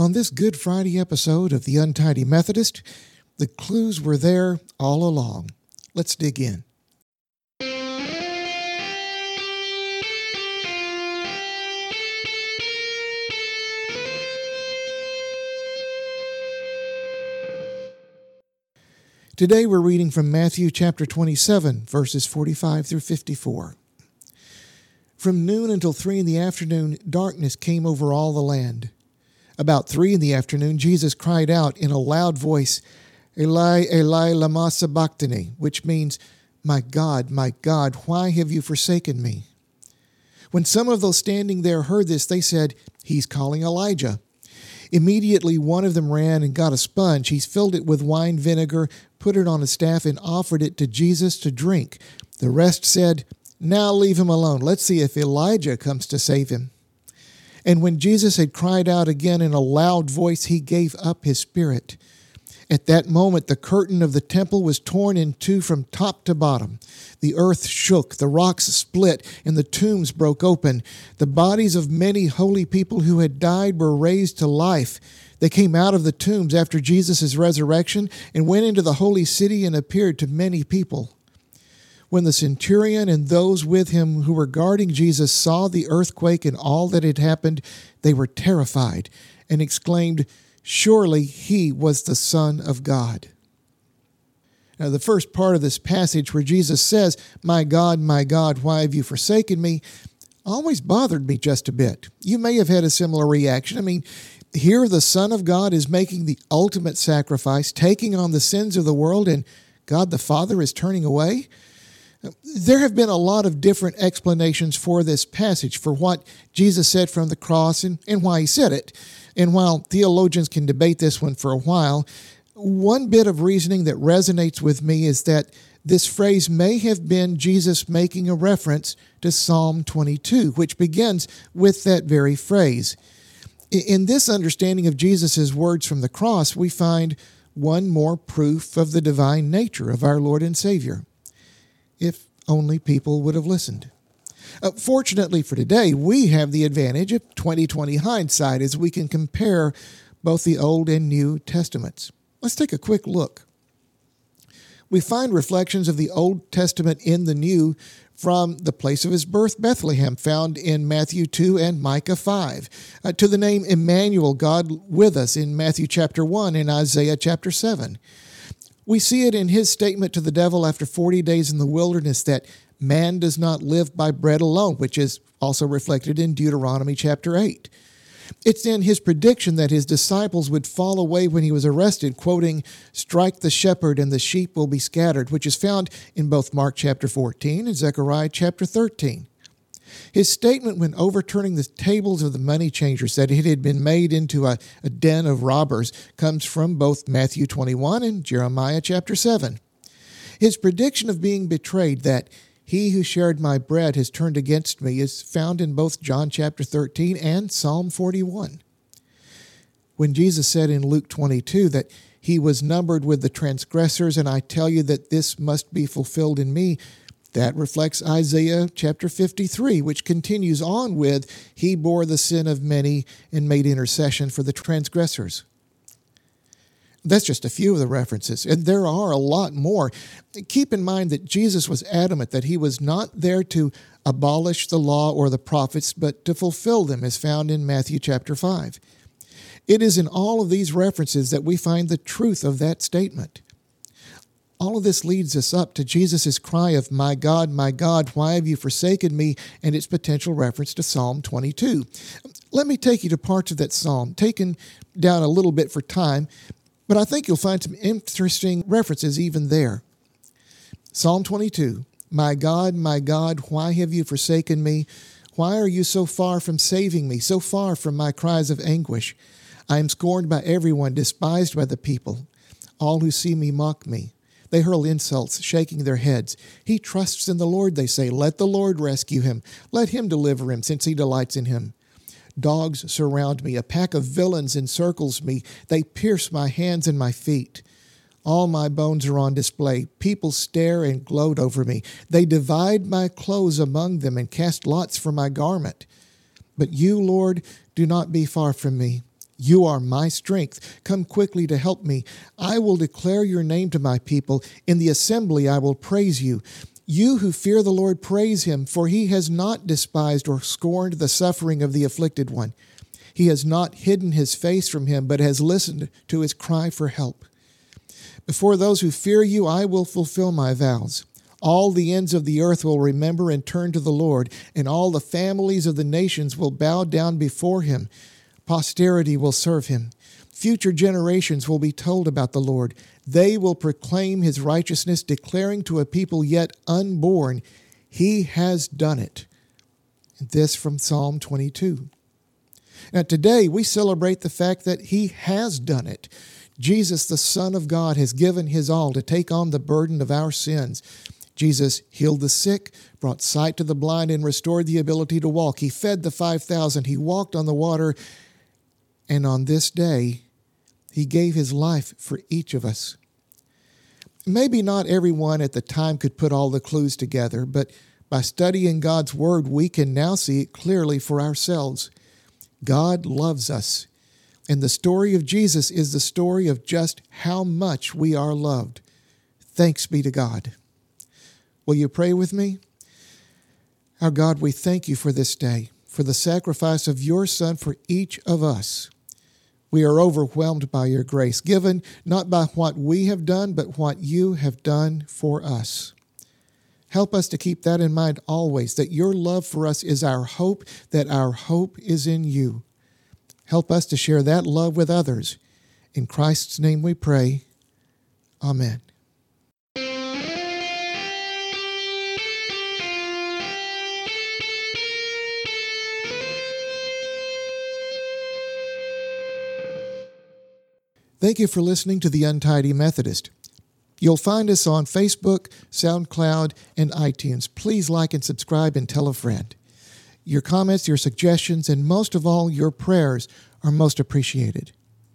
On this Good Friday episode of The Untidy Methodist, the clues were there all along. Let's dig in. Today we're reading from Matthew chapter 27, verses 45 through 54. From noon until three in the afternoon, darkness came over all the land. About three in the afternoon, Jesus cried out in a loud voice, Eli, Eli, lama sabachthani, which means, My God, my God, why have you forsaken me? When some of those standing there heard this, they said, He's calling Elijah. Immediately one of them ran and got a sponge. He filled it with wine vinegar, put it on a staff, and offered it to Jesus to drink. The rest said, Now leave him alone. Let's see if Elijah comes to save him. And when Jesus had cried out again in a loud voice, he gave up his spirit. At that moment, the curtain of the temple was torn in two from top to bottom. The earth shook, the rocks split, and the tombs broke open. The bodies of many holy people who had died were raised to life. They came out of the tombs after Jesus' resurrection and went into the holy city and appeared to many people. When the centurion and those with him who were guarding Jesus saw the earthquake and all that had happened, they were terrified and exclaimed, Surely he was the Son of God. Now, the first part of this passage where Jesus says, My God, my God, why have you forsaken me? always bothered me just a bit. You may have had a similar reaction. I mean, here the Son of God is making the ultimate sacrifice, taking on the sins of the world, and God the Father is turning away. There have been a lot of different explanations for this passage, for what Jesus said from the cross and, and why he said it. And while theologians can debate this one for a while, one bit of reasoning that resonates with me is that this phrase may have been Jesus making a reference to Psalm 22, which begins with that very phrase. In this understanding of Jesus' words from the cross, we find one more proof of the divine nature of our Lord and Savior. If only people would have listened. Uh, fortunately for today, we have the advantage of 2020 hindsight as we can compare both the Old and New Testaments. Let's take a quick look. We find reflections of the Old Testament in the New from the place of his birth, Bethlehem, found in Matthew 2 and Micah 5, uh, to the name Emmanuel, God with us, in Matthew chapter 1 and Isaiah chapter 7. We see it in his statement to the devil after 40 days in the wilderness that man does not live by bread alone, which is also reflected in Deuteronomy chapter 8. It's in his prediction that his disciples would fall away when he was arrested, quoting, Strike the shepherd and the sheep will be scattered, which is found in both Mark chapter 14 and Zechariah chapter 13. His statement when overturning the tables of the money changers that it had been made into a, a den of robbers comes from both Matthew 21 and Jeremiah chapter 7. His prediction of being betrayed that he who shared my bread has turned against me is found in both John chapter 13 and Psalm 41. When Jesus said in Luke 22 that he was numbered with the transgressors, and I tell you that this must be fulfilled in me, that reflects Isaiah chapter 53, which continues on with, He bore the sin of many and made intercession for the transgressors. That's just a few of the references, and there are a lot more. Keep in mind that Jesus was adamant that he was not there to abolish the law or the prophets, but to fulfill them, as found in Matthew chapter 5. It is in all of these references that we find the truth of that statement. All of this leads us up to Jesus' cry of, My God, my God, why have you forsaken me? and its potential reference to Psalm 22. Let me take you to parts of that psalm, taken down a little bit for time, but I think you'll find some interesting references even there. Psalm 22 My God, my God, why have you forsaken me? Why are you so far from saving me, so far from my cries of anguish? I am scorned by everyone, despised by the people. All who see me mock me. They hurl insults, shaking their heads. He trusts in the Lord, they say. Let the Lord rescue him. Let him deliver him, since he delights in him. Dogs surround me. A pack of villains encircles me. They pierce my hands and my feet. All my bones are on display. People stare and gloat over me. They divide my clothes among them and cast lots for my garment. But you, Lord, do not be far from me. You are my strength. Come quickly to help me. I will declare your name to my people. In the assembly I will praise you. You who fear the Lord, praise him, for he has not despised or scorned the suffering of the afflicted one. He has not hidden his face from him, but has listened to his cry for help. Before those who fear you, I will fulfill my vows. All the ends of the earth will remember and turn to the Lord, and all the families of the nations will bow down before him. Posterity will serve him. Future generations will be told about the Lord. They will proclaim his righteousness, declaring to a people yet unborn, He has done it. This from Psalm 22. Now, today we celebrate the fact that He has done it. Jesus, the Son of God, has given His all to take on the burden of our sins. Jesus healed the sick, brought sight to the blind, and restored the ability to walk. He fed the 5,000. He walked on the water. And on this day, he gave his life for each of us. Maybe not everyone at the time could put all the clues together, but by studying God's Word, we can now see it clearly for ourselves. God loves us, and the story of Jesus is the story of just how much we are loved. Thanks be to God. Will you pray with me? Our God, we thank you for this day, for the sacrifice of your Son for each of us. We are overwhelmed by your grace, given not by what we have done, but what you have done for us. Help us to keep that in mind always, that your love for us is our hope, that our hope is in you. Help us to share that love with others. In Christ's name we pray. Amen. Thank you for listening to The Untidy Methodist. You'll find us on Facebook, SoundCloud, and iTunes. Please like and subscribe and tell a friend. Your comments, your suggestions, and most of all, your prayers are most appreciated.